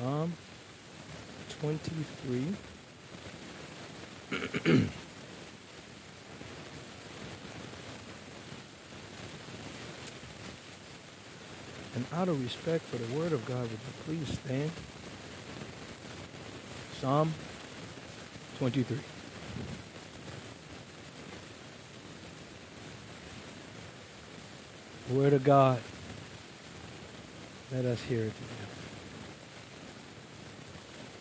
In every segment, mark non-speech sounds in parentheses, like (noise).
Psalm 23. (clears throat) and out of respect for the word of God, would you please stand? Psalm 23. Word of God. Let us hear it together.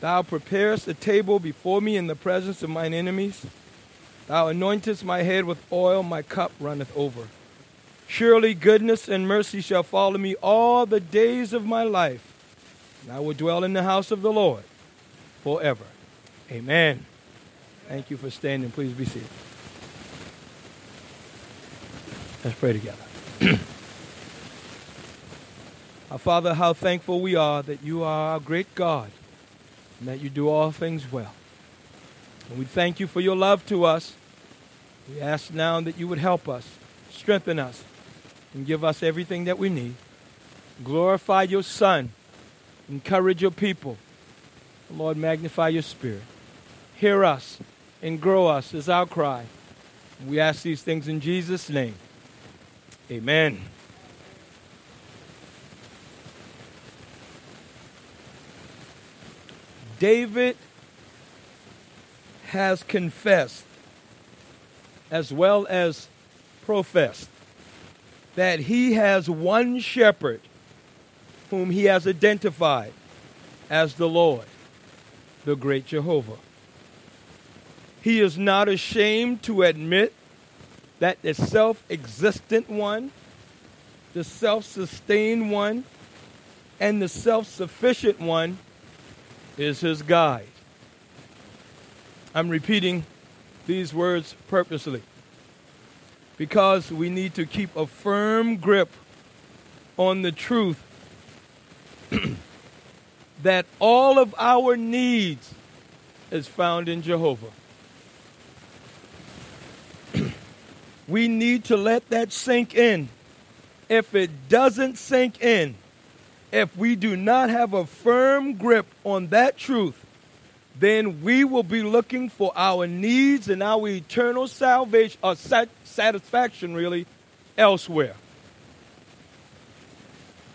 Thou preparest a table before me in the presence of mine enemies. Thou anointest my head with oil, my cup runneth over. Surely goodness and mercy shall follow me all the days of my life, and I will dwell in the house of the Lord forever. Amen. Thank you for standing. Please be seated. Let's pray together. (clears throat) our Father, how thankful we are that you are our great God and that you do all things well. And we thank you for your love to us. We ask now that you would help us, strengthen us, and give us everything that we need. Glorify your Son. Encourage your people. Lord, magnify your Spirit. Hear us and grow us is our cry. We ask these things in Jesus' name. Amen. David has confessed as well as professed that he has one shepherd whom he has identified as the Lord, the great Jehovah. He is not ashamed to admit that the self existent one, the self sustained one, and the self sufficient one is his guide. I'm repeating these words purposely because we need to keep a firm grip on the truth (clears throat) that all of our needs is found in Jehovah. (clears throat) we need to let that sink in. If it doesn't sink in, if we do not have a firm grip on that truth, then we will be looking for our needs and our eternal salvation or sat- satisfaction really elsewhere.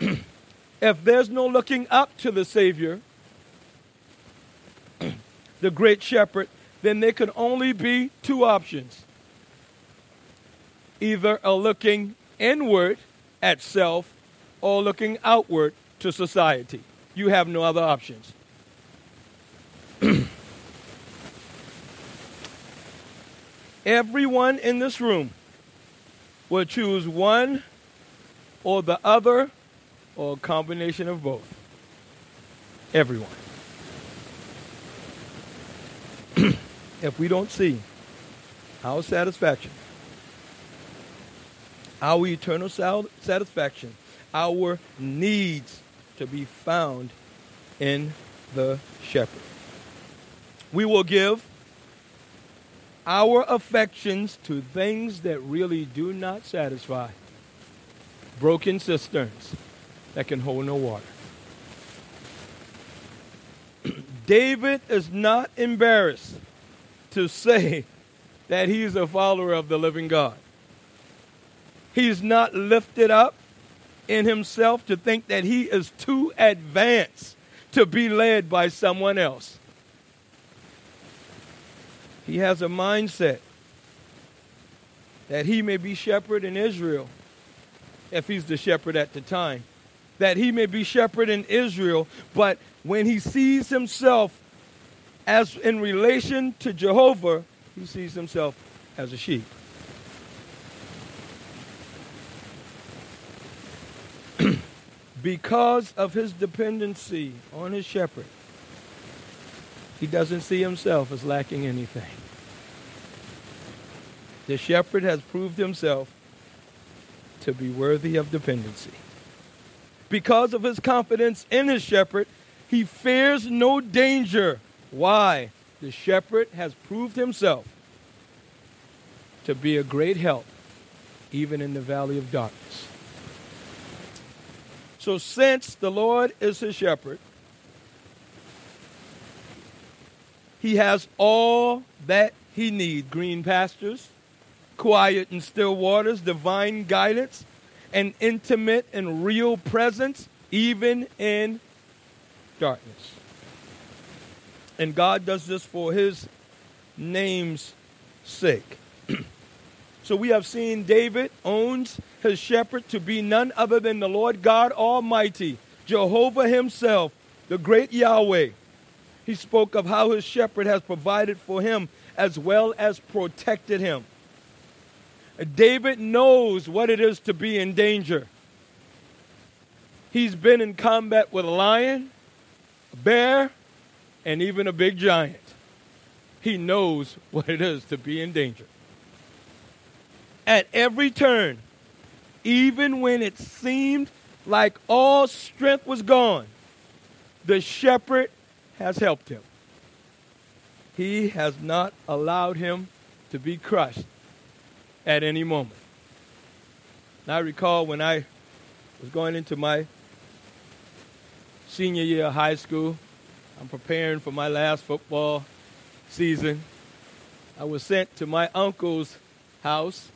(clears throat) if there's no looking up to the Savior, (clears throat) the great shepherd, then there can only be two options either a looking inward at self or looking outward to society. You have no other options. (clears throat) Everyone in this room will choose one or the other or a combination of both. Everyone. (clears throat) if we don't see our satisfaction, our eternal satisfaction, our needs to be found in the shepherd. We will give our affections to things that really do not satisfy. Broken cisterns that can hold no water. (clears throat) David is not embarrassed to say that he's a follower of the living God. He's not lifted up in himself to think that he is too advanced to be led by someone else. He has a mindset that he may be shepherd in Israel, if he's the shepherd at the time. That he may be shepherd in Israel, but when he sees himself as in relation to Jehovah, he sees himself as a sheep. Because of his dependency on his shepherd, he doesn't see himself as lacking anything. The shepherd has proved himself to be worthy of dependency. Because of his confidence in his shepherd, he fears no danger. Why? The shepherd has proved himself to be a great help, even in the valley of darkness. So, since the Lord is his shepherd, he has all that he needs green pastures, quiet and still waters, divine guidance, and intimate and real presence, even in darkness. And God does this for his name's sake. So we have seen David owns his shepherd to be none other than the Lord God Almighty, Jehovah himself, the great Yahweh. He spoke of how his shepherd has provided for him as well as protected him. David knows what it is to be in danger. He's been in combat with a lion, a bear, and even a big giant. He knows (laughs) what it is to be in danger. At every turn, even when it seemed like all strength was gone, the shepherd has helped him. He has not allowed him to be crushed at any moment. And I recall when I was going into my senior year of high school, I'm preparing for my last football season. I was sent to my uncle's house.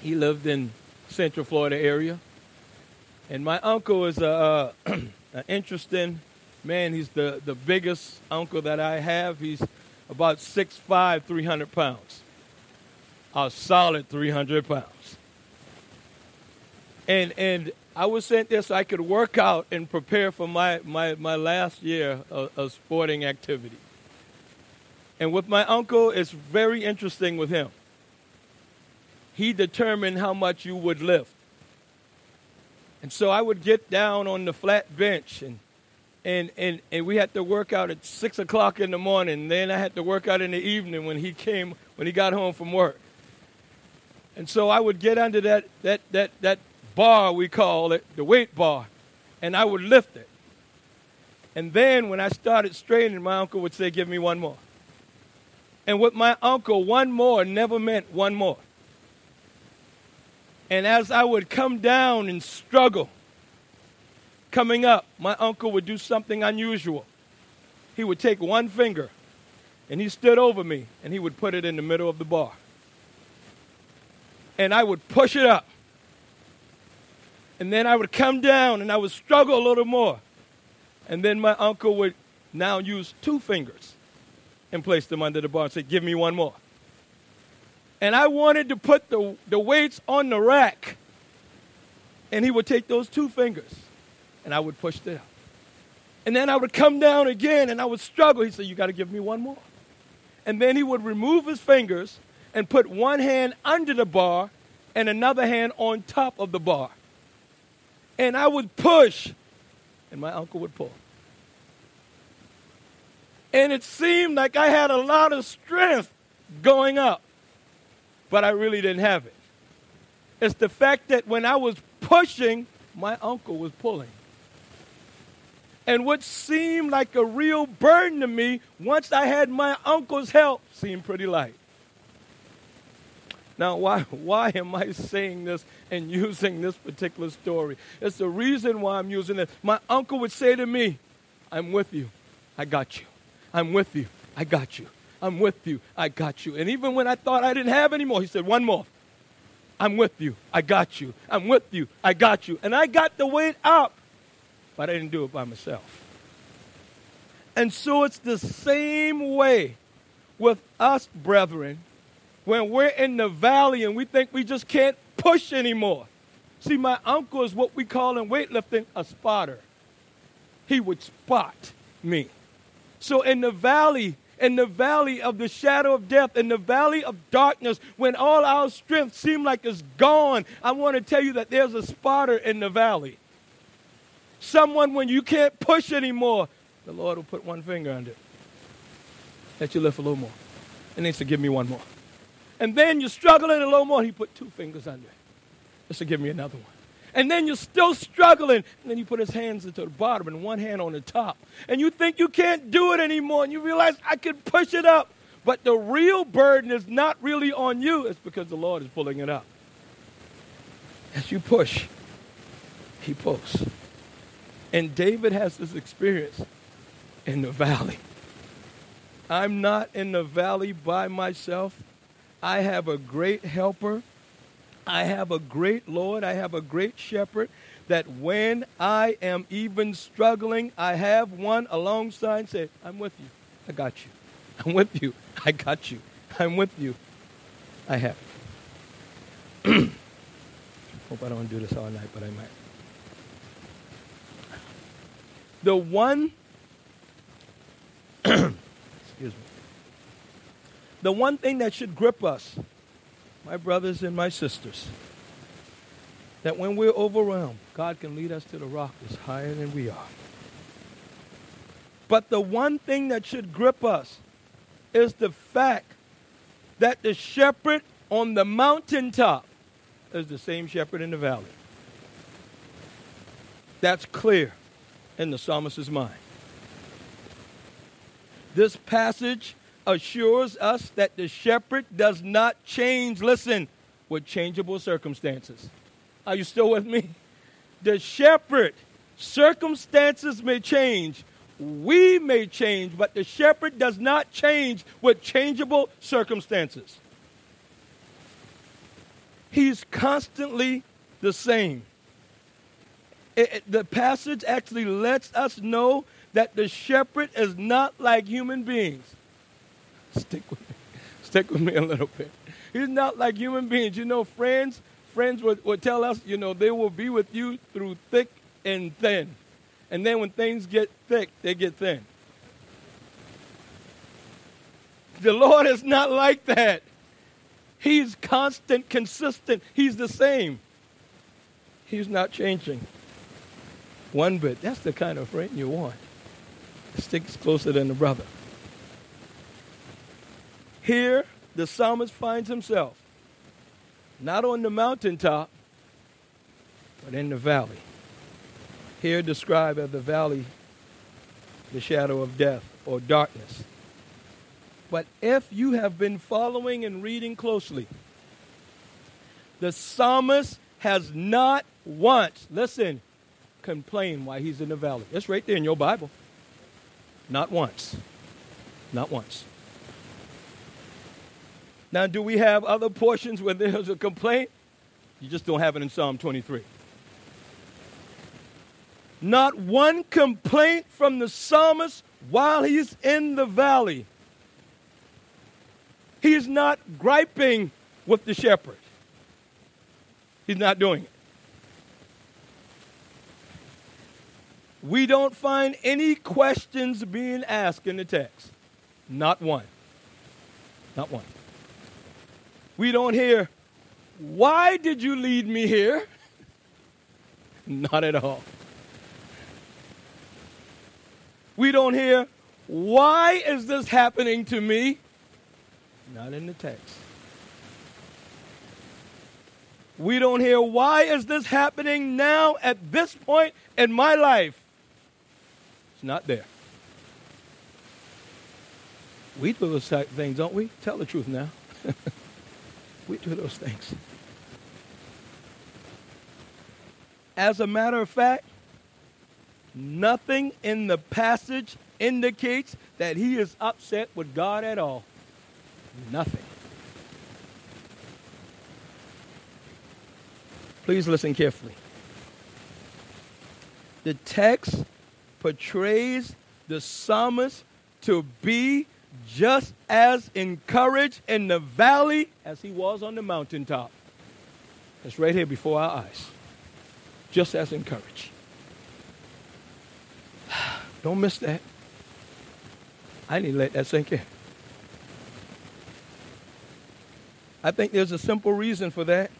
He lived in Central Florida area. And my uncle is a, uh, (clears throat) an interesting man. He's the, the biggest uncle that I have. He's about 6'5", 300 pounds a solid 300 pounds. And, and I was sent there so I could work out and prepare for my, my, my last year of, of sporting activity. And with my uncle, it's very interesting with him. He determined how much you would lift. And so I would get down on the flat bench and and, and, and we had to work out at six o'clock in the morning. Then I had to work out in the evening when he came when he got home from work. And so I would get under that, that, that, that bar, we call it, the weight bar, and I would lift it. And then when I started straining, my uncle would say, Give me one more. And with my uncle, one more never meant one more. And as I would come down and struggle, coming up, my uncle would do something unusual. He would take one finger and he stood over me and he would put it in the middle of the bar and I would push it up. And then I would come down and I would struggle a little more. And then my uncle would now use two fingers and place them under the bar and say, Give me one more. And I wanted to put the, the weights on the rack. And he would take those two fingers and I would push them. And then I would come down again and I would struggle. He said, You got to give me one more. And then he would remove his fingers and put one hand under the bar and another hand on top of the bar. And I would push, and my uncle would pull. And it seemed like I had a lot of strength going up, but I really didn't have it. It's the fact that when I was pushing, my uncle was pulling. And what seemed like a real burden to me, once I had my uncle's help, seemed pretty light. Now, why, (laughs) why am I saying this and (laughs) using this particular story? It's the reason why I'm using it. My uncle would say to me, I'm with you. I got you. I'm with you. I got you. I'm with you. I got you. And even when I thought I didn't have any more, he said, One more. I'm with you. I got you. I'm with you. I got you. And I got the weight up, but I didn't do it by myself. And so it's the same way with us, brethren, when we're in the valley and we think we just can't push anymore. See, my uncle is what we call in weightlifting a spotter. He would spot me. So in the valley, in the valley of the shadow of death, in the valley of darkness, when all our strength seems like it's gone, I want to tell you that there's a spotter in the valley. Someone when you can't push anymore, the Lord will put one finger under it Let you lift a little more. And then he said, Give me one more. And then you're struggling a little more. He put two fingers under it. He said, Give me another one. And then you're still struggling. And then you put his hands into the bottom and one hand on the top. And you think you can't do it anymore. And you realize I can push it up. But the real burden is not really on you, it's because the Lord is pulling it up. As you push, he pulls. And David has this experience in the valley. I'm not in the valley by myself. I have a great helper. I have a great Lord. I have a great shepherd that when I am even struggling, I have one alongside say, I'm with you. I got you. I'm with you. I got you. I'm with you. I have. (clears throat) Hope I don't do this all night, but I might. The one, (clears throat) excuse me, the one thing that should grip us, my brothers and my sisters, that when we're overwhelmed, God can lead us to the rock that's higher than we are. But the one thing that should grip us is the fact that the shepherd on the mountaintop is the same shepherd in the valley. That's clear in the psalmist's mind. This passage assures us that the shepherd does not change, listen, with changeable circumstances. Are you still with me? The shepherd, circumstances may change, we may change, but the shepherd does not change with changeable circumstances. He's constantly the same. It, it, the passage actually lets us know that the shepherd is not like human beings. Stick with me. (laughs) Stick with me a little bit. He's not like human beings. You know, friends, friends would, would tell us, you know, they will be with you through thick and thin. And then when things get thick, they get thin. The Lord is not like that. He's constant, consistent. He's the same. He's not changing one bit. That's the kind of friend you want. Sticks closer than a brother. Here, the psalmist finds himself not on the mountaintop, but in the valley. Here described as the valley, the shadow of death or darkness. But if you have been following and reading closely, the psalmist has not once, listen, complained why he's in the valley. It's right there in your Bible. Not once. Not once. Now, do we have other portions where there's a complaint? You just don't have it in Psalm 23. Not one complaint from the psalmist while he's in the valley. He's not griping with the shepherd. He's not doing it. We don't find any questions being asked in the text. Not one. Not one. We don't hear, why did you lead me here? (laughs) Not at all. We don't hear, why is this happening to me? Not in the text. We don't hear, why is this happening now at this point in my life? It's not there. We do those things, don't we? Tell the truth now. (laughs) we do those things. As a matter of fact, nothing in the passage indicates that he is upset with God at all. Nothing. Please listen carefully. The text portrays the psalmist to be just as encouraged in the valley as he was on the mountaintop. It's right here before our eyes. Just as encouraged. (sighs) Don't miss that. I need to let that sink in. I think there's a simple reason for that.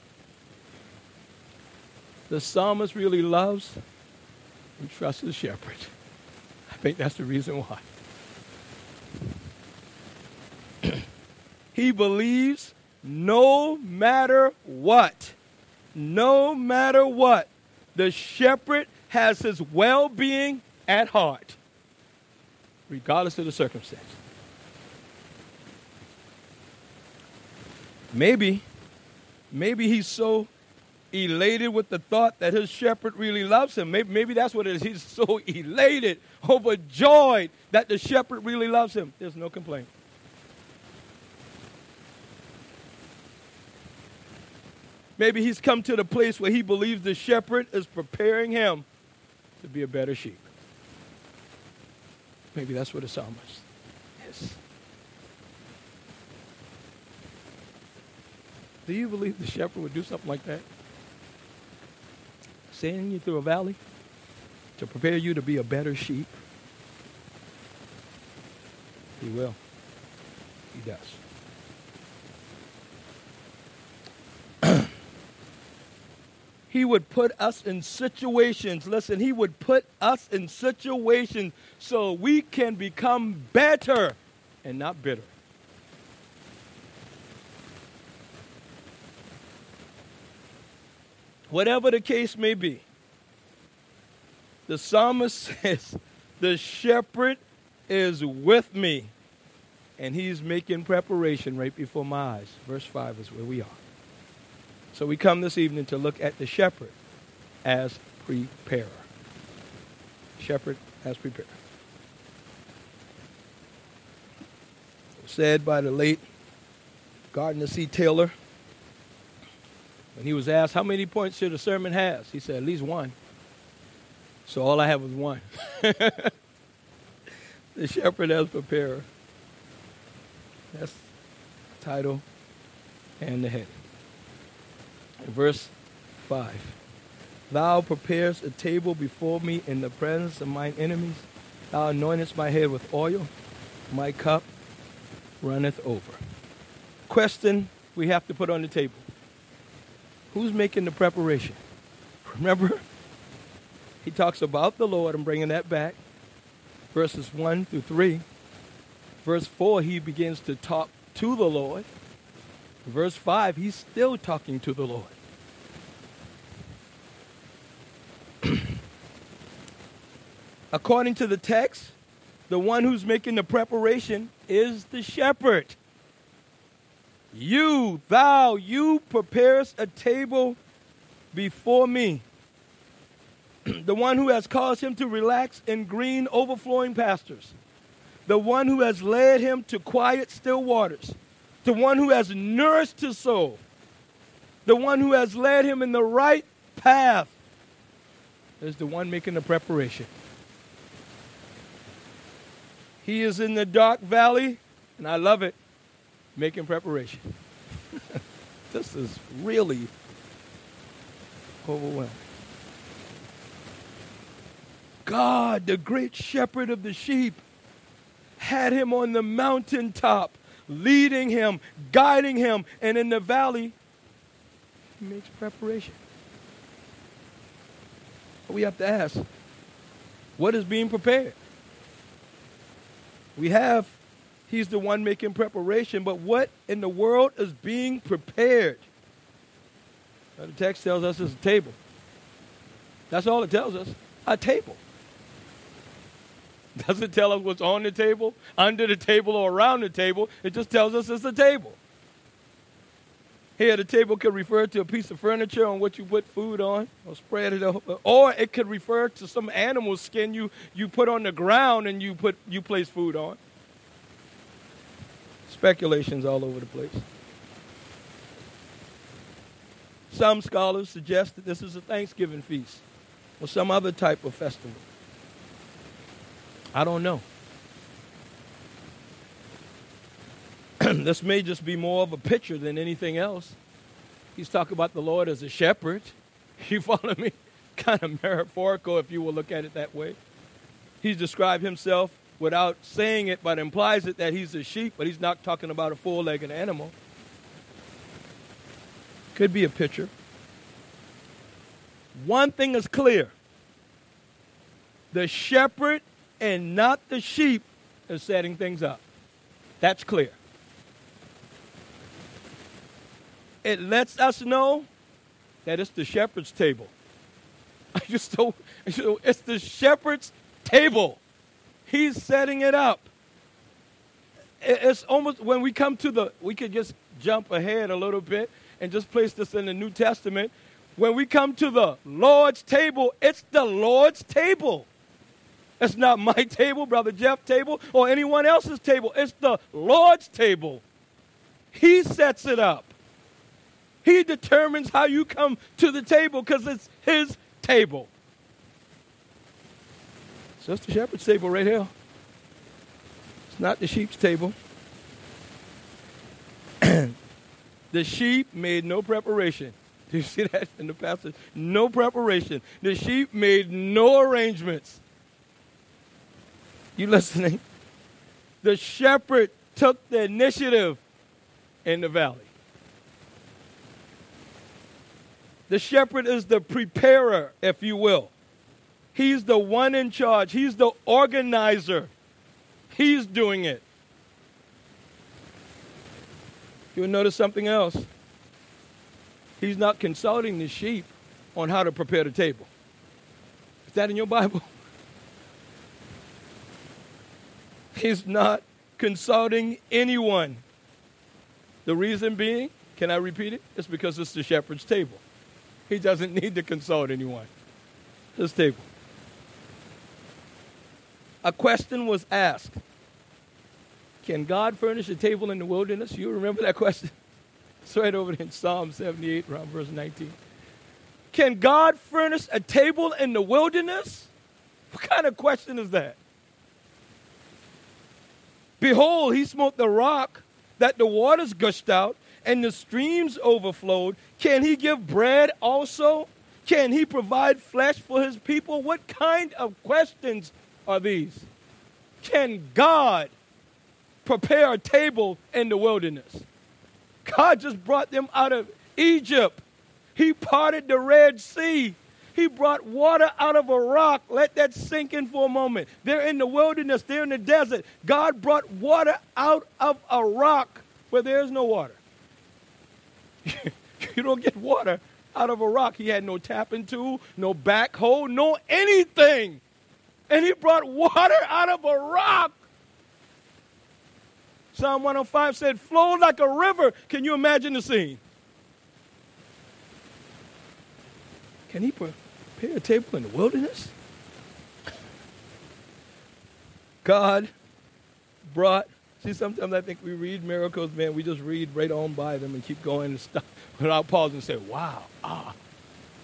The psalmist really loves and trusts the shepherd. I think that's the reason why. He believes no matter what, no matter what, the shepherd has his well being at heart, regardless of the circumstance. Maybe, maybe he's so elated with the thought that his shepherd really loves him. Maybe, maybe that's what it is. He's so (laughs) elated, overjoyed that the shepherd really loves him. There's no complaint. Maybe he's come to the place where he believes the shepherd is preparing him to be a better sheep. Maybe that's what the psalmist is. Do you believe the shepherd would do something like that? Sending you through a valley to prepare you to be a better sheep? He will. He does. He would put us in situations, listen, he would put us in situations so we can become better and not bitter. Whatever the case may be, the psalmist (laughs) says, The shepherd is with me, and he's making preparation right before my eyes. Verse 5 is where we are. So we come this evening to look at the shepherd as preparer. Shepherd as preparer. Said by the late Gardner C. Taylor, when he was asked how many points should a sermon have? he said at least one. So all I have was one. (laughs) the shepherd as preparer. That's the title and the heading verse 5. Thou preparest a table before me in the presence of mine enemies. Thou anointest my head with oil. My cup runneth over. Question we have to put on the table. Who's making the preparation? (laughs) Remember, he talks about the Lord. I'm bringing that back. Verses 1 through 3. Verse 4, he begins to talk to the Lord. Verse 5, he's still talking to the Lord. (clears throat) According to the text, the one who's making the preparation is the shepherd. You, thou, you preparest a table before me. (clears throat) the one who has caused him to relax in green, overflowing pastures. The one who has led him to quiet, still waters the one who has nourished his soul, the one who has led him in the right path, is the one making the preparation. He is in the dark valley, and I love it, making preparation. (laughs) this is really overwhelming. God, the great shepherd of the sheep, had him on the mountaintop leading him, guiding him, and in the valley, he makes preparation. We have to ask, what is being prepared? We have, he's the one making preparation, but what in the world is being prepared? Now, the text tells us it's a table. That's all it tells us a table. (laughs) Doesn't tell us what's on the table, under the table, or around the table. It just tells us it's a table. Here, the table could refer to a piece of furniture on which you put food on or spread it over. Or it could refer to some animal skin you, you put on the ground and you, put, you place food on. Speculations all over the place. Some scholars suggest that this is a Thanksgiving feast or some other type of festival. I don't know. (clears throat) this may just be more of a picture than anything else. He's talking about the Lord as a shepherd. (laughs) You follow me? (laughs) Kind of metaphorical if you will look at it that way. He's described himself without saying it, but implies it that he's a sheep, but he's not talking about a four legged animal. Could be a picture. One thing is clear the shepherd and not the sheep is setting things up. That's clear. it lets us know that it's the shepherd's table. (laughs) I just don't, it's the shepherd's table. He's setting it up. It's almost when we come to the, we could just jump ahead a little bit and just place this in the New Testament. When we come to the Lord's table, it's the Lord's table. It's not my table, Brother Jeff's table, or anyone else's table. It's the Lord's table. He sets it up. He determines how you come to the table because it's his table. So it's the shepherd's table right here. It's not the sheep's table. (clears throat) the sheep made no preparation. (laughs) Do you see that in the passage? No preparation. The sheep made no arrangements. You listening? The shepherd took the initiative in the valley. The shepherd is the preparer, if you will. He's the one in charge, he's the organizer. He's doing it. You'll notice something else. He's not consulting the sheep on how to prepare the table. Is that in your Bible? (laughs) He's not consulting anyone. The reason being, can I repeat it? It's because it's the shepherd's table. He doesn't need to consult anyone. His table. A question was asked Can God furnish a table in the wilderness? You remember that question? (laughs) It's right over in Psalm 78, around verse 19. Can God furnish a table in the wilderness? What kind of question is that? Behold, he smote the rock that the waters gushed out and the streams overflowed. Can he give bread also? Can he provide flesh for his people? What kind of questions are these? Can God prepare a table in the wilderness? God just brought them out of Egypt. He parted the Red Sea. He brought water out of a rock. Let that sink in for a moment. They're in the wilderness, they're in the desert. God brought water out of a rock where there is no water. (laughs) you don't get water out of a rock. He had no tapping tool, no backhoe, no anything. And he brought water out of a rock. Psalm 105 said, flow like a river. Can you imagine the scene? Can he prepare a table in the wilderness? God brought, see, sometimes I think we read miracles, man, we just read right on by them and keep going and stop (laughs) without pausing and say, wow, ah,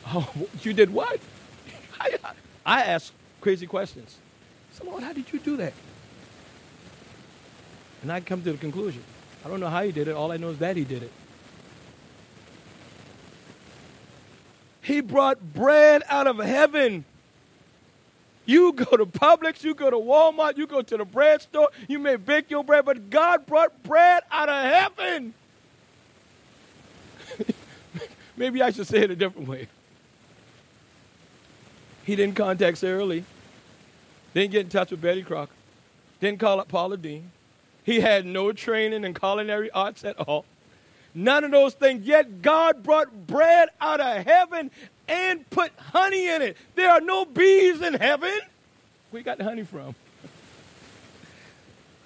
oh, you did what? (laughs) I, I ask crazy questions. So, Lord, how did you do that? And I come to the conclusion. I don't know how he did it. All I know is that he did it. He brought bread out of heaven. You go to Publix, you go to Walmart, you go to the bread store, you may bake your bread, but God brought bread out of heaven. (laughs) Maybe I should say it a different way. He didn't contact Sara Lee, didn't get in touch with Betty Crocker, didn't call up Paula Deen. He had no training in culinary arts at all. None of those things. Yet God brought bread out of heaven and put honey in it. There are no bees in heaven. Where got the honey from? (laughs)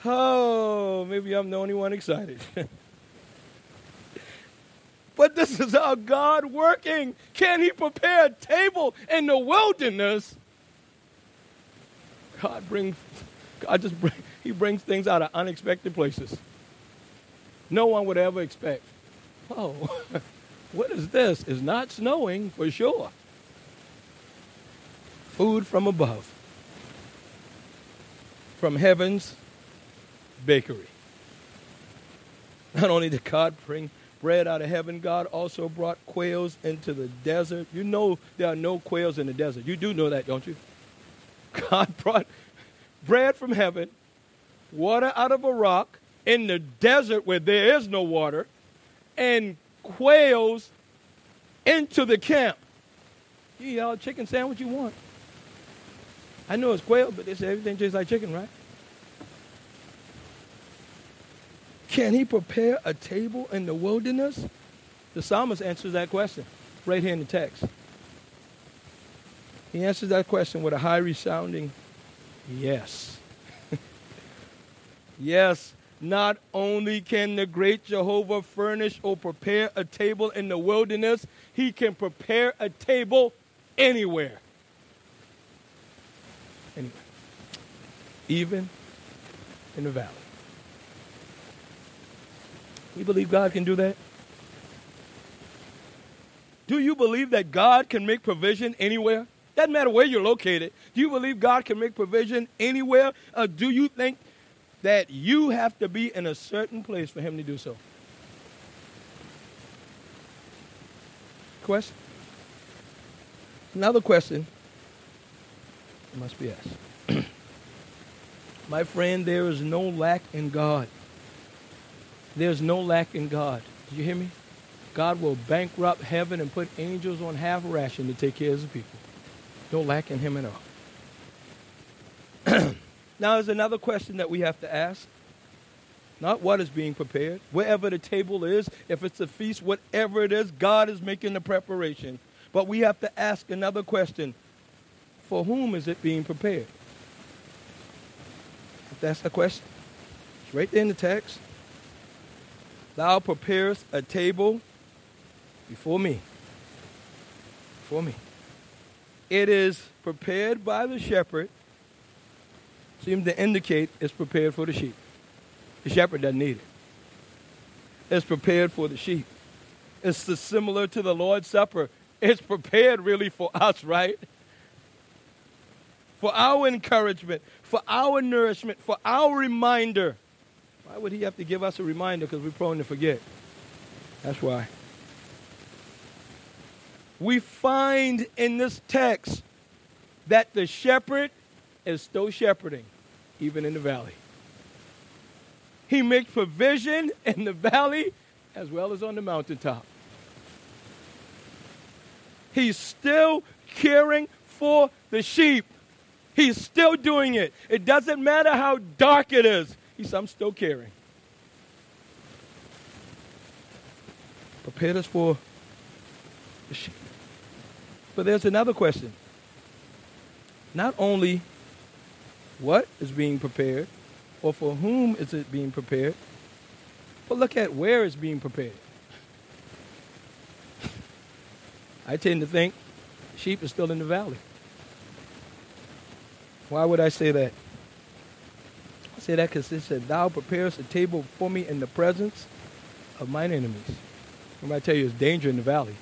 Oh, maybe I'm the only one excited. (laughs) but this is how God working. Can He prepare a table in the wilderness? God brings, God just He brings things out of unexpected places. No one would ever expect. Oh, (laughs) what is this? It's not snowing for sure. Food from above, from heaven's bakery. Not only did God bring bread out of heaven, God also brought quails into the desert. You know there are no quails in the desert. You do know that, don't you? (laughs) God brought bread from heaven, water out of a rock in the desert where there is no water, and quails into the camp. You eat all chicken sandwich you want. I know it's quail, but they say everything tastes like chicken, right? Can he prepare a table in the wilderness? The psalmist answers that question right here in the text. He answers that question with a high resounding yes. (laughs) yes, not only can the great Jehovah furnish or prepare a table in the wilderness, he can prepare a table anywhere. Anywhere. Even in the valley. You believe God can do that? Do you believe that God can make provision anywhere? Doesn't matter where you're located. Do you believe God can make provision anywhere? Or do you think that you have to be in a certain place for Him to do so? Question? Another question must be asked. (clears throat) My friend, there is no lack in God. There's no lack in God. Did you hear me? God will bankrupt heaven and put angels on half ration to take care of his people. No lack in him at all. (clears throat) now, there's another question that we have to ask. Not what is being prepared. Wherever the table is, if it's a feast, whatever it is, God is making the preparation. But we have to ask another question For whom is it being prepared? If that's the question, it's right there in the text. Thou preparest a table before me. Before me. It is prepared by the shepherd, seems to indicate it's prepared for the sheep. The shepherd doesn't need it. It's prepared for the sheep. It's similar to the Lord's Supper. It's prepared really for us, right? For our encouragement, for our nourishment, for our reminder. Why would he have to give us a reminder? Because we're prone to forget. That's why we find in this text that the shepherd is still shepherding, even in the valley. He makes provision in the valley as well as on the mountaintop. He's still caring for the sheep. He's still doing it. It doesn't matter how dark it is. He's I'm still caring. Prepare us for the sheep. But there's another question. Not only what is being prepared or for whom is it being prepared, but look at where it's being prepared. I tend to think sheep is still in the valley. Why would I say that? I say that because it said, Thou preparest a table for me in the presence of mine enemies. Going to tell you, there's danger in the valley.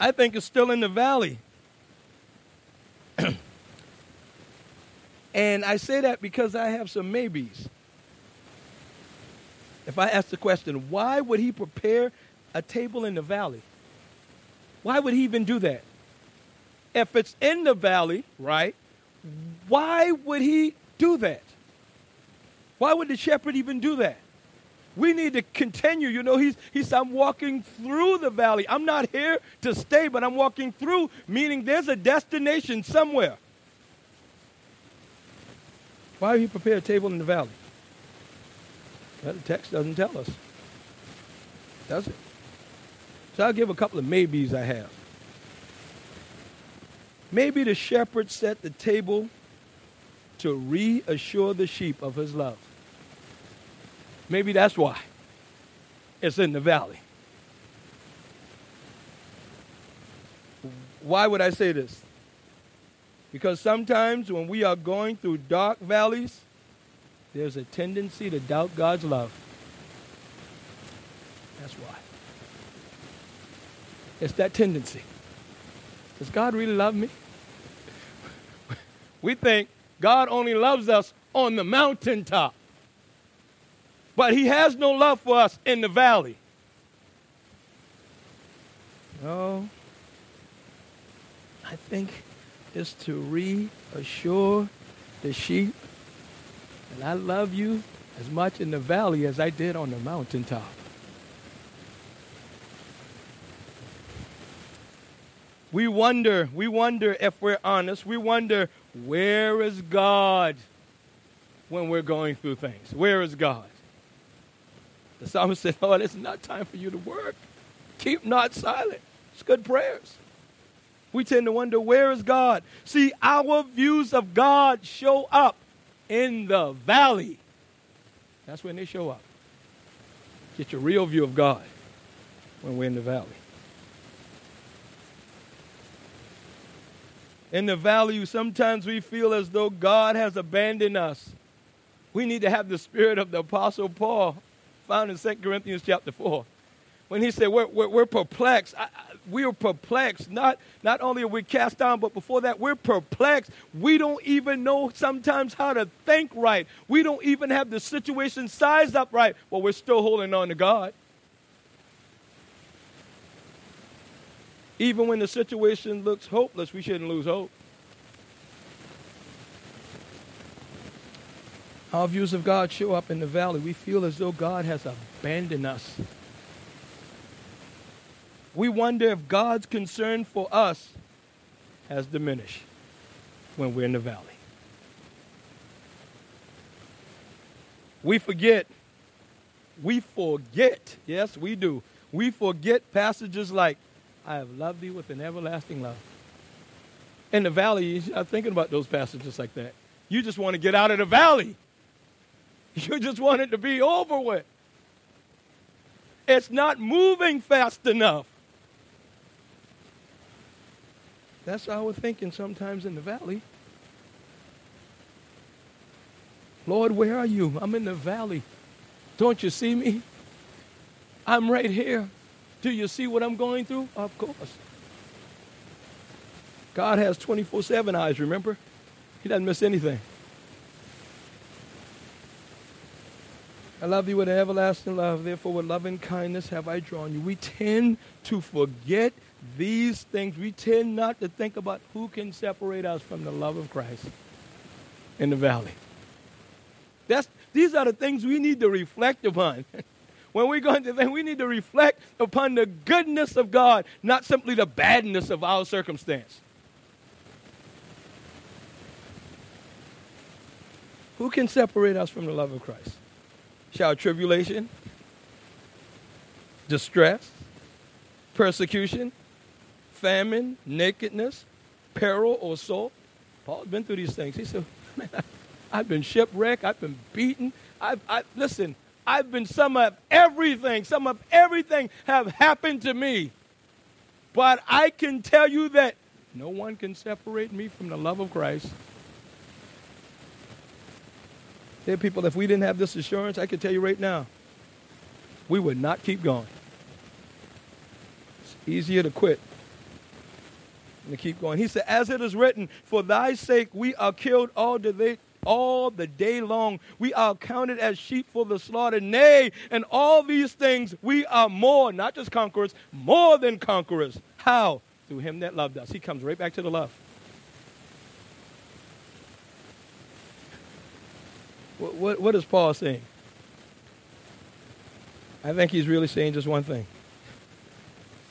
I think it's still in the valley. And I say that because I have some maybes. If I ask the question, why would he prepare a table in the valley? Why would he even do that? If it's in the valley, right, why would he do that? Why would the shepherd even do that? We need to continue. You know, he's, he's, I'm walking through the valley. I'm not here to stay, but I'm walking through, meaning there's a destination somewhere. Why he prepare a table in the valley? Well, the text doesn't tell us. Does it? So I'll give a couple of maybes I have. Maybe the shepherd set the table to reassure the sheep of his love. Maybe that's why it's in the valley. Why would I say this? Because sometimes when we are going through dark valleys, there's a tendency to doubt God's love. That's why. It's that tendency. Does God really love me? we think God only loves us on the mountaintop. But he has no love for us in the valley. No. I think it's to reassure the sheep that I love you as much in the valley as I did on the mountaintop. We wonder, we wonder if we're honest, we wonder, where is God when we're going through things? Where is God? The psalmist said, Lord, it's not time for you to work. Keep not silent. It's good prayers. We tend to wonder, where is God? See, our views of God show up in the valley. That's when they show up. Get your real view of God when we're in the valley. In the valley, sometimes we feel as though God has abandoned us. We need to have the spirit of the Apostle Paul found in 2 Corinthians chapter 4. When he said, We're, we're, we're perplexed. I, we are perplexed. Not, not only are we cast down, but before that, we're perplexed. We don't even know sometimes how to think right. We don't even have the situation sized up right, but we're still holding on to God. Even when the situation looks hopeless, we shouldn't lose hope. Our views of God show up in the valley. We feel as though God has abandoned us. We wonder if God's concern for us has diminished when we're in the valley. We forget, we forget, yes, we do. We forget passages like, I have loved thee with an everlasting love. In the valley, you're not thinking about those passages like that. You just want to get out of the valley. (laughs) You just want it to be over with. It's not moving fast enough. That's how we're thinking sometimes in the valley. Lord, where are you? I'm in the valley. Don't you see me? I'm right here. Do you see what I'm going through? Of course. God has 24 7 eyes, remember? He doesn't miss anything. I love you with an everlasting love. Therefore, with loving kindness have I drawn you. We tend to forget these things. We tend not to think about who can separate us from the love of Christ in the valley. That's, these are the things we need to reflect upon. (laughs) when we go into to think, we need to reflect upon the goodness of God, not simply the badness of our circumstance. Who can separate us from the love of Christ? shall tribulation, distress, persecution, famine, nakedness, peril, or sword. Paul's been through these things. He said, Man, I've been shipwrecked, I've been beaten. I've, I, listen, I've been some of everything, some of everything have happened to me. But I can tell you that no one can separate me from the love of Christ. Are people, if we didn't have this assurance, I can tell you right now, we would not keep going. It's easier to quit to keep going. He said, As it is written, For thy sake we are killed all the day, all the day long. We are counted as sheep for the slaughter. Nay, and all these things we are more, not just conquerors, more than conquerors. How? Through him that loved us. He comes right back to the love. What, what, what is Paul saying? I think he's really saying just one thing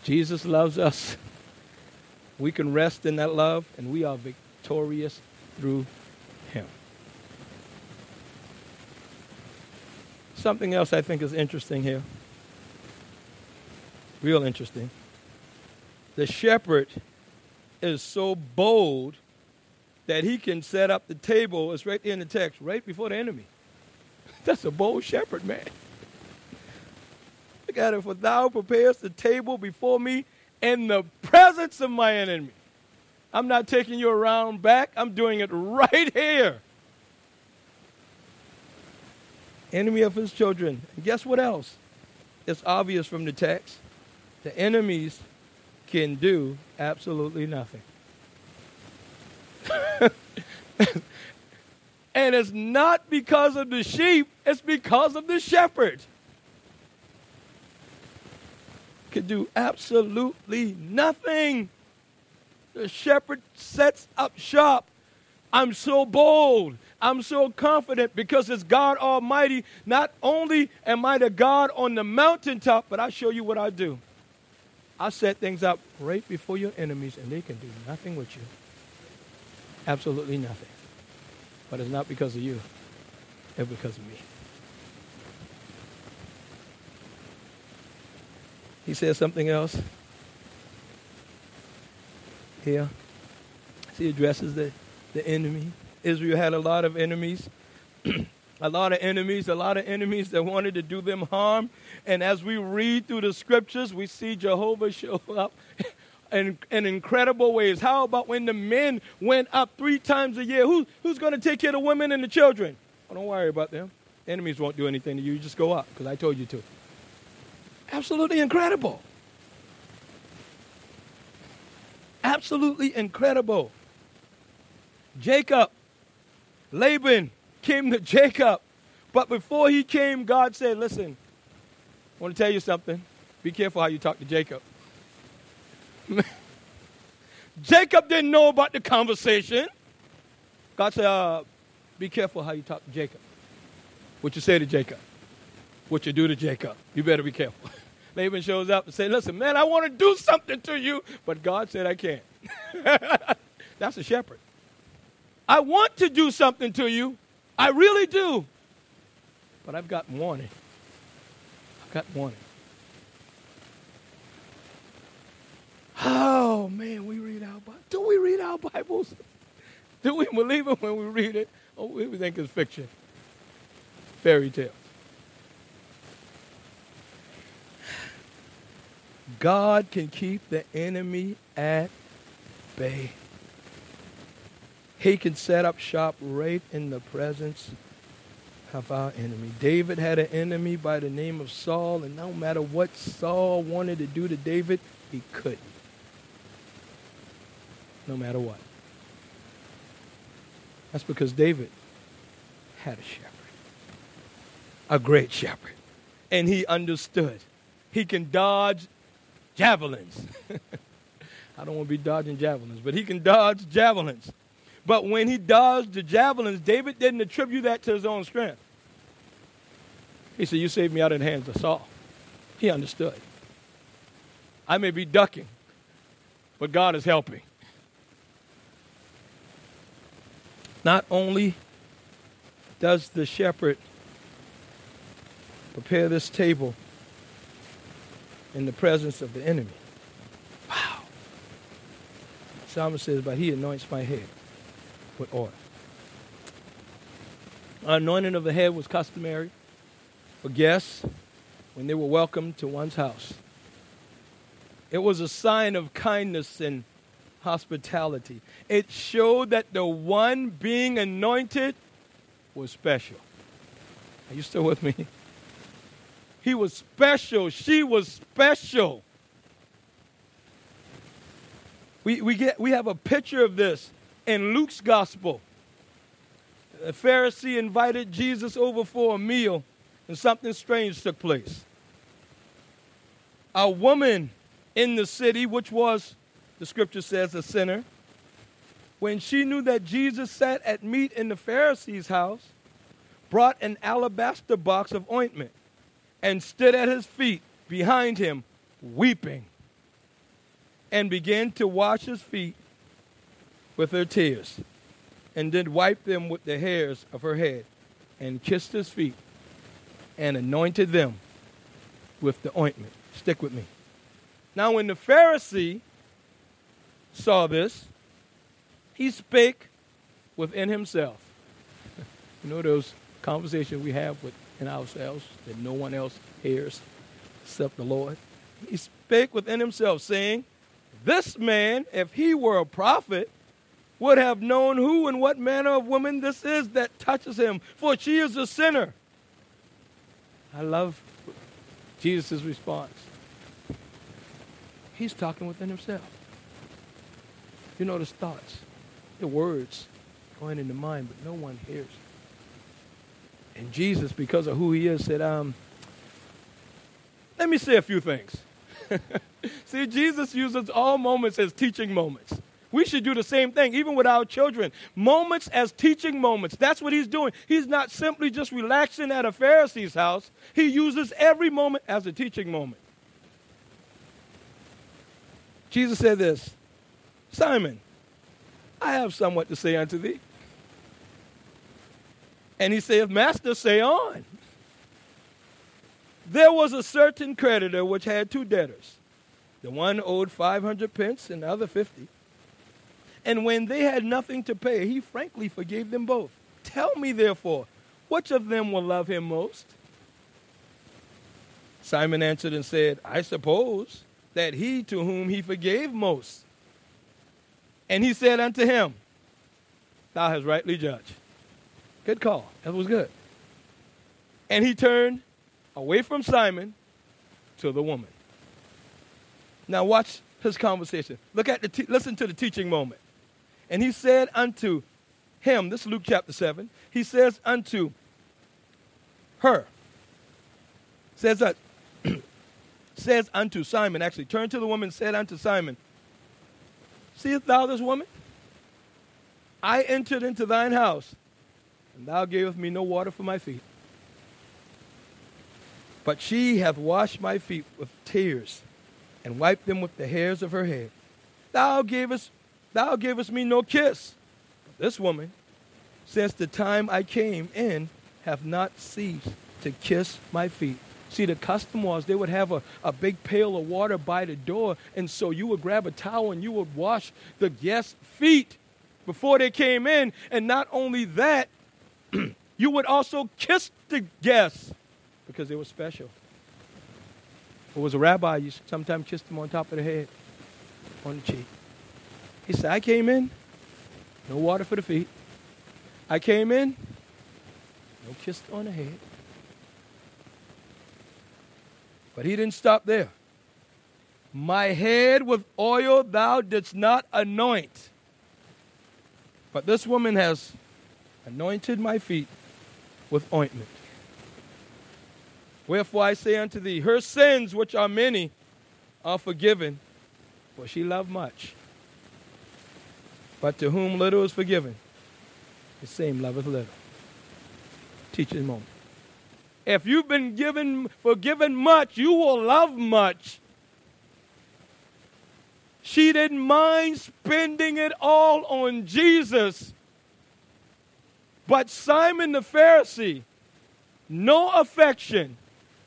Jesus loves us. We can rest in that love, and we are victorious through him. Something else I think is interesting here. Real interesting. The shepherd is so bold that he can set up the table, it's right there in the text, right before the enemy. (laughs) That's a bold shepherd, man. Look at it. For thou preparest the table before me in the presence of my enemy. I'm not taking you around back, I'm doing it right here. Enemy of his children. And guess what else? It's obvious from the text. The enemies can do absolutely nothing. (laughs) and it's not because of the sheep, it's because of the shepherd. Could do absolutely nothing. The shepherd sets up shop. I'm so bold. I'm so confident because it's God Almighty. Not only am I the God on the mountaintop, but I show you what I do. I set things up right before your enemies, and they can do nothing with you. Absolutely nothing. But it's not because of you, it's because of me. He says something else. Here. He addresses the, the enemy. Israel had a lot of enemies. (clears throat) a lot of enemies, a lot of enemies that wanted to do them harm. And as we read through the scriptures, we see Jehovah show up (laughs) in, in incredible ways. How about when the men went up three times a year? Who, who's going to take care of the women and the children? Oh, don't worry about them. Enemies won't do anything to you. You just go up because I told you to. Absolutely incredible. Absolutely incredible. Jacob, Laban came to Jacob. But before he came, God said, Listen, I want to tell you something. Be careful how you talk to Jacob. (laughs) Jacob didn't know about the conversation. God said, uh, Be careful how you talk to Jacob. What you say to Jacob. What you do to Jacob. You better be careful. (laughs) Laban shows up and says, Listen, man, I want to do something to you, but God said I can't. (laughs) That's a shepherd. I want to do something to you. I really do. But I've got warning. I've got warning. Oh man, we read our Bible. Do we read our Bibles? Do we believe it when we read it? Or we think it's fiction? Fairy tales. God can keep the enemy at bay. He can set up shop right in the presence of our enemy. David had an enemy by the name of Saul, and no matter what Saul wanted to do to David, he couldn't. No matter what. That's because David had a shepherd, a great shepherd, and he understood. He can dodge javelins. (laughs) I don't want to be dodging javelins, but he can dodge javelins. But when he dodged the javelins, David didn't attribute that to his own strength. He said, You saved me out of the hands of Saul. He understood. I may be ducking, but God is helping. Not only does the shepherd prepare this table in the presence of the enemy. Wow. Psalmist says, but he anoints my head with oil. Anointing of the head was customary for guests when they were welcomed to one's house. It was a sign of kindness and hospitality. It showed that the one being anointed was special. Are you still with me? He was special. She was special. We, we, get, we have a picture of this in Luke's gospel. A Pharisee invited Jesus over for a meal, and something strange took place. A woman in the city, which was, the scripture says, a sinner, when she knew that Jesus sat at meat in the Pharisee's house, brought an alabaster box of ointment and stood at his feet behind him, weeping, and began to wash his feet with her tears, and did wipe them with the hairs of her head, and kissed his feet, and anointed them with the ointment. Stick with me. Now, when the Pharisee saw this, he spake within himself. (laughs) you know those conversations we have within ourselves that no one else hears except the Lord? He spake within himself, saying, This man, if he were a prophet, would have known who and what manner of woman this is that touches him, for she is a sinner. I love Jesus' response. He's talking within himself. You notice thoughts, the words going in the mind, but no one hears. And Jesus, because of who he is, said, um, let me say a few things. (laughs) See, Jesus uses all moments as teaching moments. We should do the same thing, even with our children. Moments as teaching moments. That's what he's doing. He's not simply just relaxing at a Pharisee's house, he uses every moment as a teaching moment. Jesus said this Simon, I have somewhat to say unto thee. And he saith, Master, say on. There was a certain creditor which had two debtors. The one owed 500 pence and the other 50. And when they had nothing to pay, he frankly forgave them both. Tell me, therefore, which of them will love him most? Simon answered and said, I suppose that he to whom he forgave most. And he said unto him, Thou hast rightly judged. Good call. That was good. And he turned away from Simon to the woman. Now watch his conversation. Look at the te- listen to the teaching moment. And he said unto him, this is Luke chapter 7, he says unto her, says that (clears throat) says unto Simon, actually turned to the woman, said unto Simon, Seest thou this woman? I entered into thine house, thou gavest me no water for my feet. But she hath washed my feet with tears, and wiped them with the hairs of her head. Thou gavest, thou gavest me no kiss. But this woman, since the time I came in, have not ceased to kiss my feet. See, the custom was they would have a, a big pail of water by the door, and so you would grab a towel and you would wash the guests' feet before they came in. And not only that, (clears throat) you would also kiss the guests because they were special. If it was a rabbi, you sometimes kissed them on top of the head, on the cheek. He said, I came in, no water for the feet. I came in, no kiss on the head. But he didn't stop there. My head with oil thou didst not anoint. But this woman has anointed my feet with ointment. Wherefore I say unto thee, her sins, which are many, are forgiven, for she loved much. But to whom little is forgiven, the same loveth little. Teach Teaching moment. If you've been given forgiven much, you will love much. She didn't mind spending it all on Jesus. But Simon the Pharisee, no affection,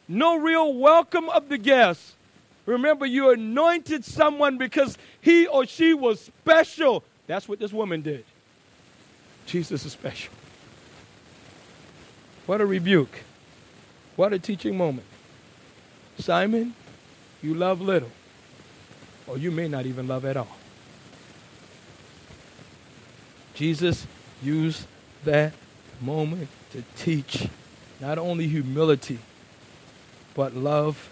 no real welcome of the guests. Remember, you anointed someone because he or she was special. That's what this woman did. Jesus is special. What a rebuke. What a teaching moment. Simon, you love little, or you may not even love at all. Jesus used that moment to teach not only humility, but love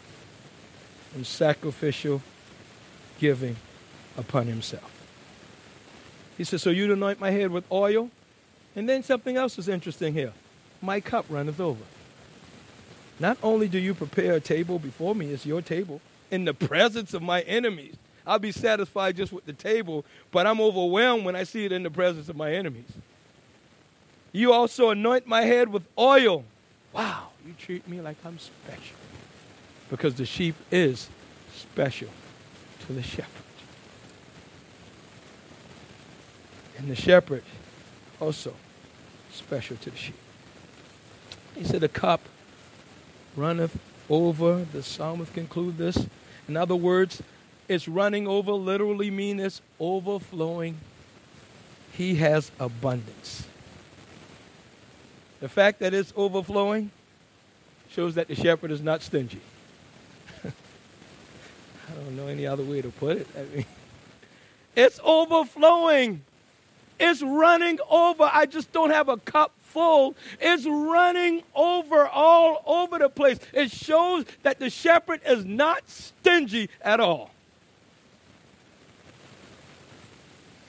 and sacrificial giving upon himself. He says, So you anoint my head with oil? And then something else is interesting here. My cup runneth over. Not only do you prepare a table before me, it's your table, in the (laughs) presence of my enemies. I'll be satisfied just with the table, but I'm overwhelmed when I see it in the presence of my enemies. You also anoint my head with oil. Wow, you treat me like I'm special. Because the sheep is special to the shepherd. And the shepherd also special to the sheep. He said, The cup runneth over. The psalmist conclude this. In other words, it's running over literally mean it's overflowing. He has abundance. The fact that it's overflowing shows that the shepherd is not stingy. (laughs) I don't know any other way to put it. I mean, it's overflowing. It's running over. I just don't have a cup full. It's running over all over the place. It shows that the shepherd is not stingy at all.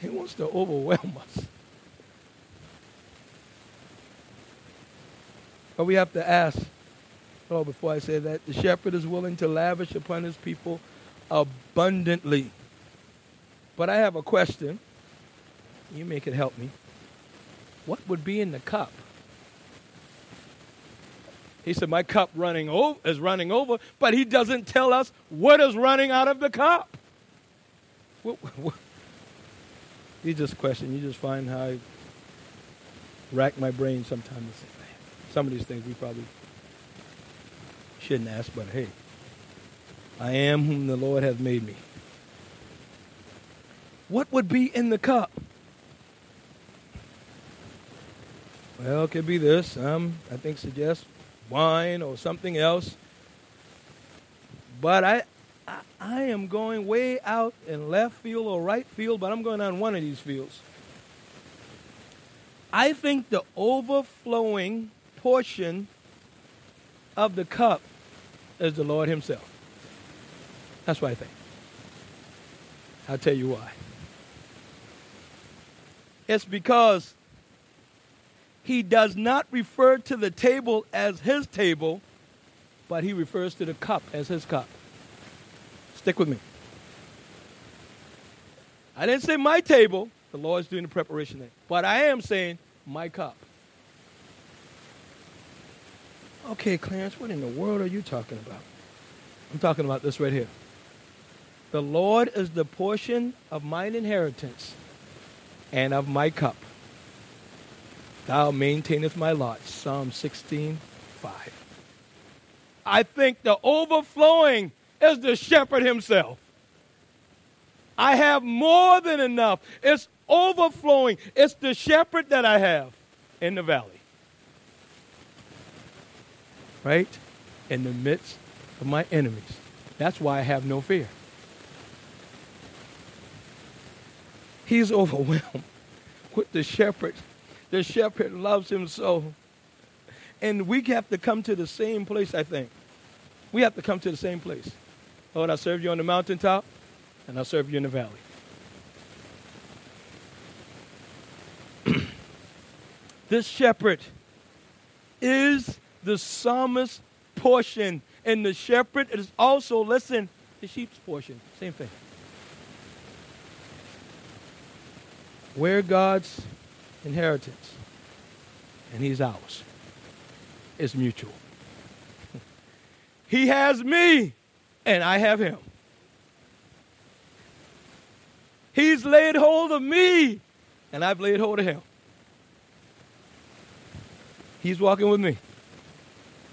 He wants to overwhelm us. But we have to ask, oh, before I say that, the shepherd is willing to lavish upon his people abundantly. But I have a question. You may could help me. What would be in the cup? He said, My cup running over is running over, but he doesn't tell us what is running out of the cup. What, what? You just question, you just find how I rack my brain sometimes. Some of these things we probably Shouldn't ask, but hey, I am whom the Lord hath made me. What would be in the cup? Well, it could be this. Um, I think suggest wine or something else. But I, I, I am going way out in left field or right field, but I'm going on one of these fields. I think the overflowing portion of the cup is the Lord Himself. That's what I think. I'll tell you why. It's because he does not refer to the table as his table, but he refers to the cup as his cup. Stick with me. I didn't say my table. The Lord's doing the preparation there. But I am saying my cup. Okay, Clarence, what in the world are you talking about? I'm talking about this right here. The Lord is the portion of mine inheritance and of my cup. Thou maintainest my lot. Psalm 16, 5. I think the overflowing is the shepherd himself. I have more than enough. It's overflowing. It's the shepherd that I have in the valley. Right? In the midst of my enemies. That's why I have no fear. He's overwhelmed (laughs) with the shepherd the shepherd loves him so. And we have to come to the same place, I think. We have to come to the same place. Lord, I serve you on the mountaintop, and I serve you in the valley. (clears throat) this shepherd is the psalmist's portion, and the shepherd is also, listen, the sheep's portion. Same thing. Where God's inheritance, and he's ours. It's mutual. (laughs) he has me, and I have him. He's laid hold of me, and I've laid hold of him. He's walking with me,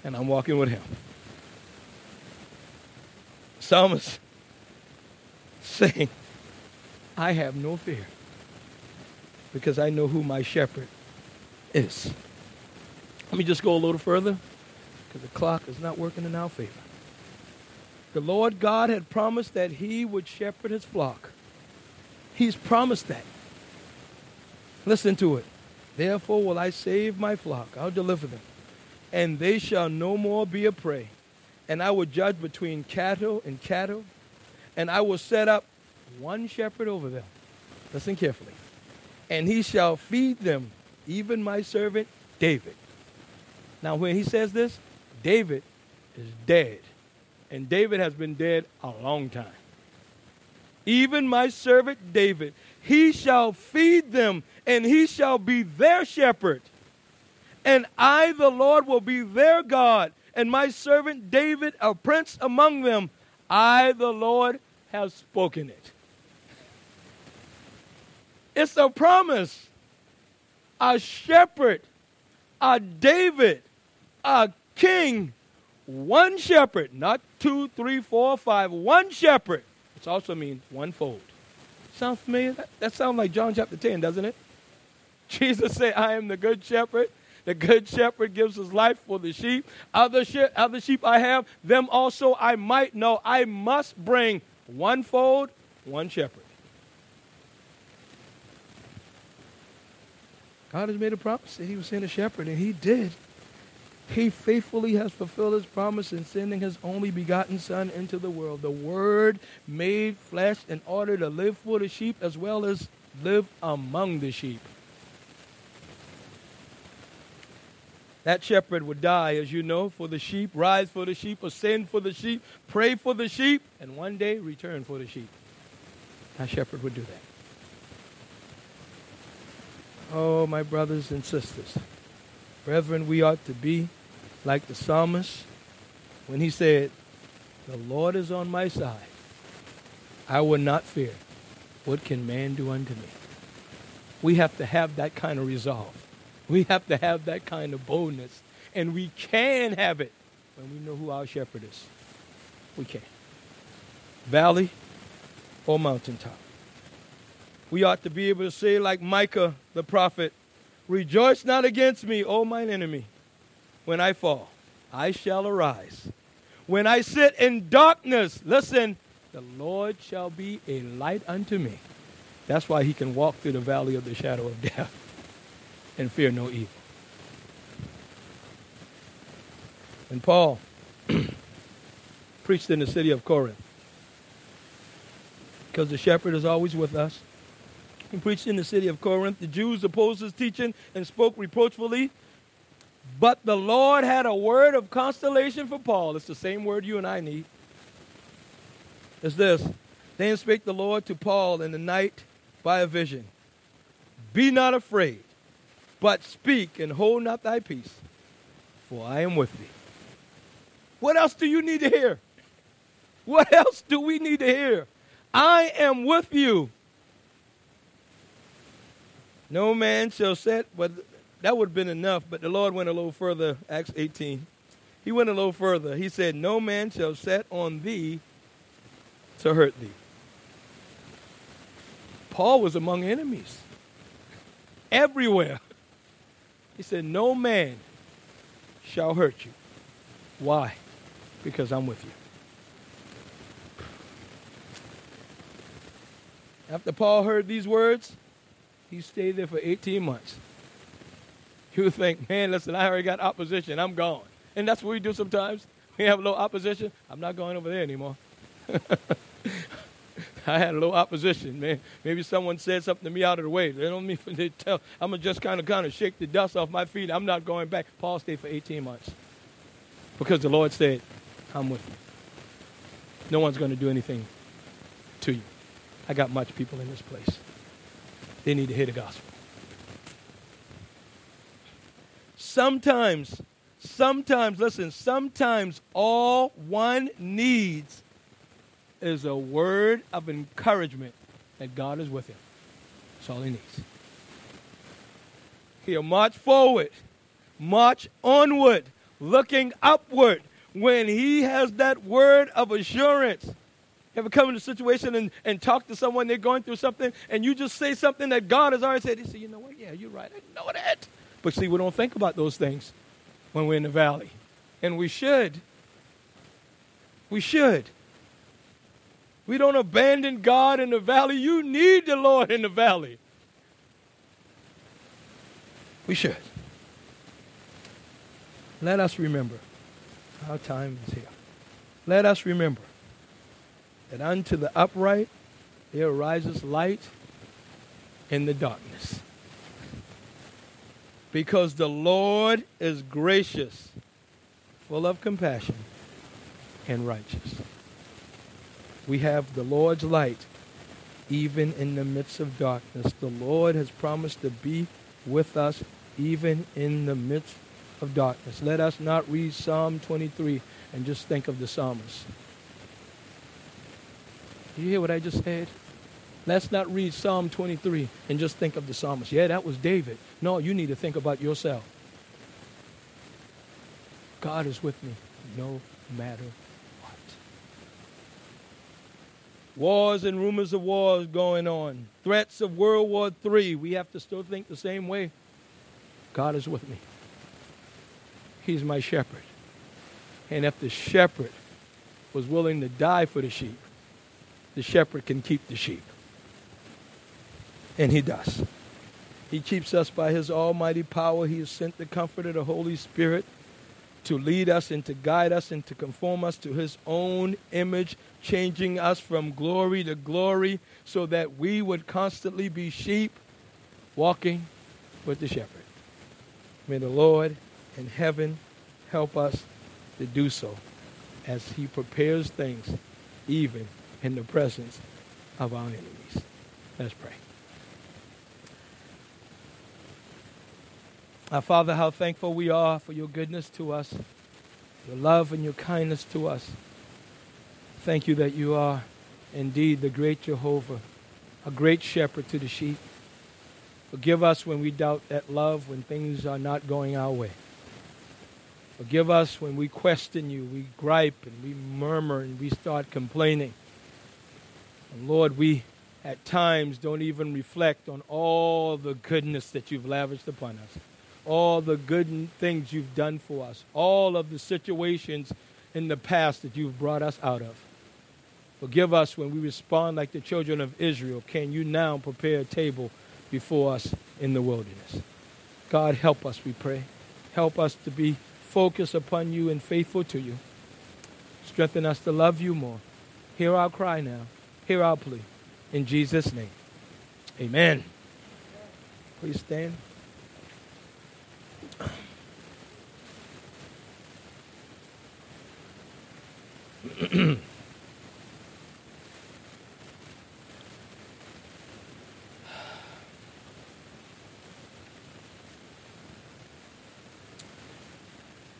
and I'm walking with him. Psalmist saying, I have no fear because I know who my shepherd is. Let me just go a little further because the clock is not working in our favor. The Lord God had promised that He would shepherd His flock. He's promised that. Listen to it. Therefore will I save my flock, I'll deliver them, and they shall no more be a prey. And I will judge between cattle and cattle, and I will set up one shepherd over them. Listen carefully and he shall feed them, even my servant David. Now, when he says this, David is dead. And David has been dead a long time. Even my servant David, he shall feed them, and he shall be their shepherd. And I, the Lord, will be their God, and my servant David, a prince among them. I, the Lord, have spoken it. It's a promise. A shepherd, a David, a king, one shepherd, not two, three, four, five, one shepherd. It also means one fold. Sound familiar? That, that sounds like John chapter 10, doesn't it? (laughs) Jesus said, I am the good shepherd. The good shepherd gives his life for the sheep. Other, she- other sheep I have, them also I might know. I must bring one fold, one shepherd. God has made a promise that he was send a shepherd, and he did. He faithfully has fulfilled his promise in sending his only begotten Son into the world. The Word made flesh in order to live for the sheep as well as live among the sheep. That shepherd would die, as you know, for the sheep, rise for the sheep, ascend for the sheep, pray for the sheep, and one day return for the sheep. That shepherd would do that. Oh, my brothers and sisters. Brethren, we ought to be like the psalmist when he said, The Lord is on my side. I will not fear. What can man do unto me? We have to have that kind of resolve. We have to have that kind of boldness. And we can have it when we know who our shepherd is. We can. Valley or mountaintop. We ought to be able to say, like Micah the prophet, Rejoice not against me, O mine enemy. When I fall, I shall arise. When I sit in darkness, listen, the Lord shall be a light unto me. That's why he can walk through the valley of the shadow of death and fear no evil. And Paul (clears throat) preached in the city of Corinth because the shepherd is always with us. He preached in the city of Corinth. The Jews opposed his teaching and spoke reproachfully. But the Lord had a word of consolation for Paul. It's the same word you and I need. It's this. Then spake the Lord to Paul in the night by a vision Be not afraid, but speak and hold not thy peace, for I am with thee. What else do you need to hear? What else do we need to hear? I am with you. No man shall set, but that would have been enough, but the Lord went a little further, Acts 18. He went a little further. He said, No man shall set on thee to hurt thee. Paul was among enemies everywhere. He said, No man shall hurt you. Why? Because I'm with you. After Paul heard these words, he stayed there for 18 months. (laughs) You think, man, listen, I already got opposition. I'm gone. And that's what we do sometimes. We have a little opposition. I'm not going over there anymore. (laughs) (laughs) I had a little opposition, man. Maybe someone said something to me out of the way. They don't mean for (laughs) they tell. I'm gonna just kind of kind of shake the dust off my feet. I'm not going back. Paul stayed for 18 months because the Lord said, "I'm with you. No one's to do anything to you. I got much people in this place. They need to hear the gospel." Sometimes, sometimes, listen. Sometimes all one needs is a word of encouragement that God is with him. That's all he needs. He'll march forward, march onward, looking upward when he has that word of assurance. Ever come in a situation and, and talk to someone, they're going through something, and you just say something that God has already said. He said, You know what? Yeah, you're right. I know that. But see, we don't think about those things when we're in the valley. And we should. We should. We don't abandon God in the valley. You need the Lord in the valley. We should. Let us remember our time is here. Let us remember that unto the upright there arises light in the darkness. Because the Lord is gracious, full of compassion, and righteous we have the Lord's light even in the midst of darkness. The Lord has promised to be with us even in the midst of darkness. Let us not read Psalm 23 and just think of the psalmist. You hear what I just said? Let's not read Psalm 23 and just think of the psalmist. Yeah, that was David. No, you need to think about yourself. God is with me no matter Wars and rumors of wars going on. Threats of World War III. We have to still think the same way. God is with me. He's my shepherd. And if the shepherd was willing to die for the sheep, the shepherd can keep the sheep. And he does. He keeps us by his almighty power. He has sent the comforter, the Holy Spirit, to lead us and to guide us and to conform us to his own image, changing us from glory to glory so that we would constantly be sheep walking with the shepherd. May the Lord in heaven help us to do so as he prepares things even in the presence of our enemies. Let's pray. Our Father, how thankful we are for your goodness to us, your love and your kindness to us. Thank you that you are indeed the great Jehovah, a great shepherd to the sheep. Forgive us when we doubt that love, when things are not going our way. Forgive us when we question you, we gripe and we murmur and we start complaining. And Lord, we at times don't even reflect on all the goodness that you've lavished upon us, all the good things you've done for us, all of the situations in the past that you've brought us out of. Forgive us when we respond like the children of Israel. Can you now prepare a table before us in the wilderness? God, help us, we pray. Help us to be focused upon you and faithful to you. Strengthen us to love you more. Hear our cry now. Hear our plea. In Jesus' name. Amen. Please stand. (clears throat)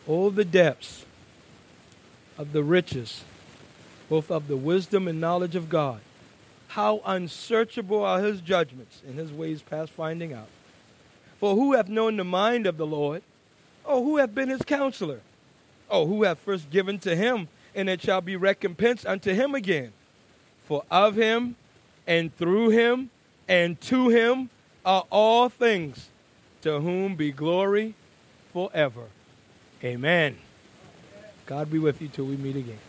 all the depths of the riches, both of the wisdom and knowledge of God. How unsearchable are his judgments and his ways past finding out. For who hath known the mind of the Lord? Oh, who hath been his counselor? Oh, who hath first given to him, and it shall be recompensed unto him again? For of him, and through him, and to him are all things, to whom be glory forever. Amen. God be with you till we meet again.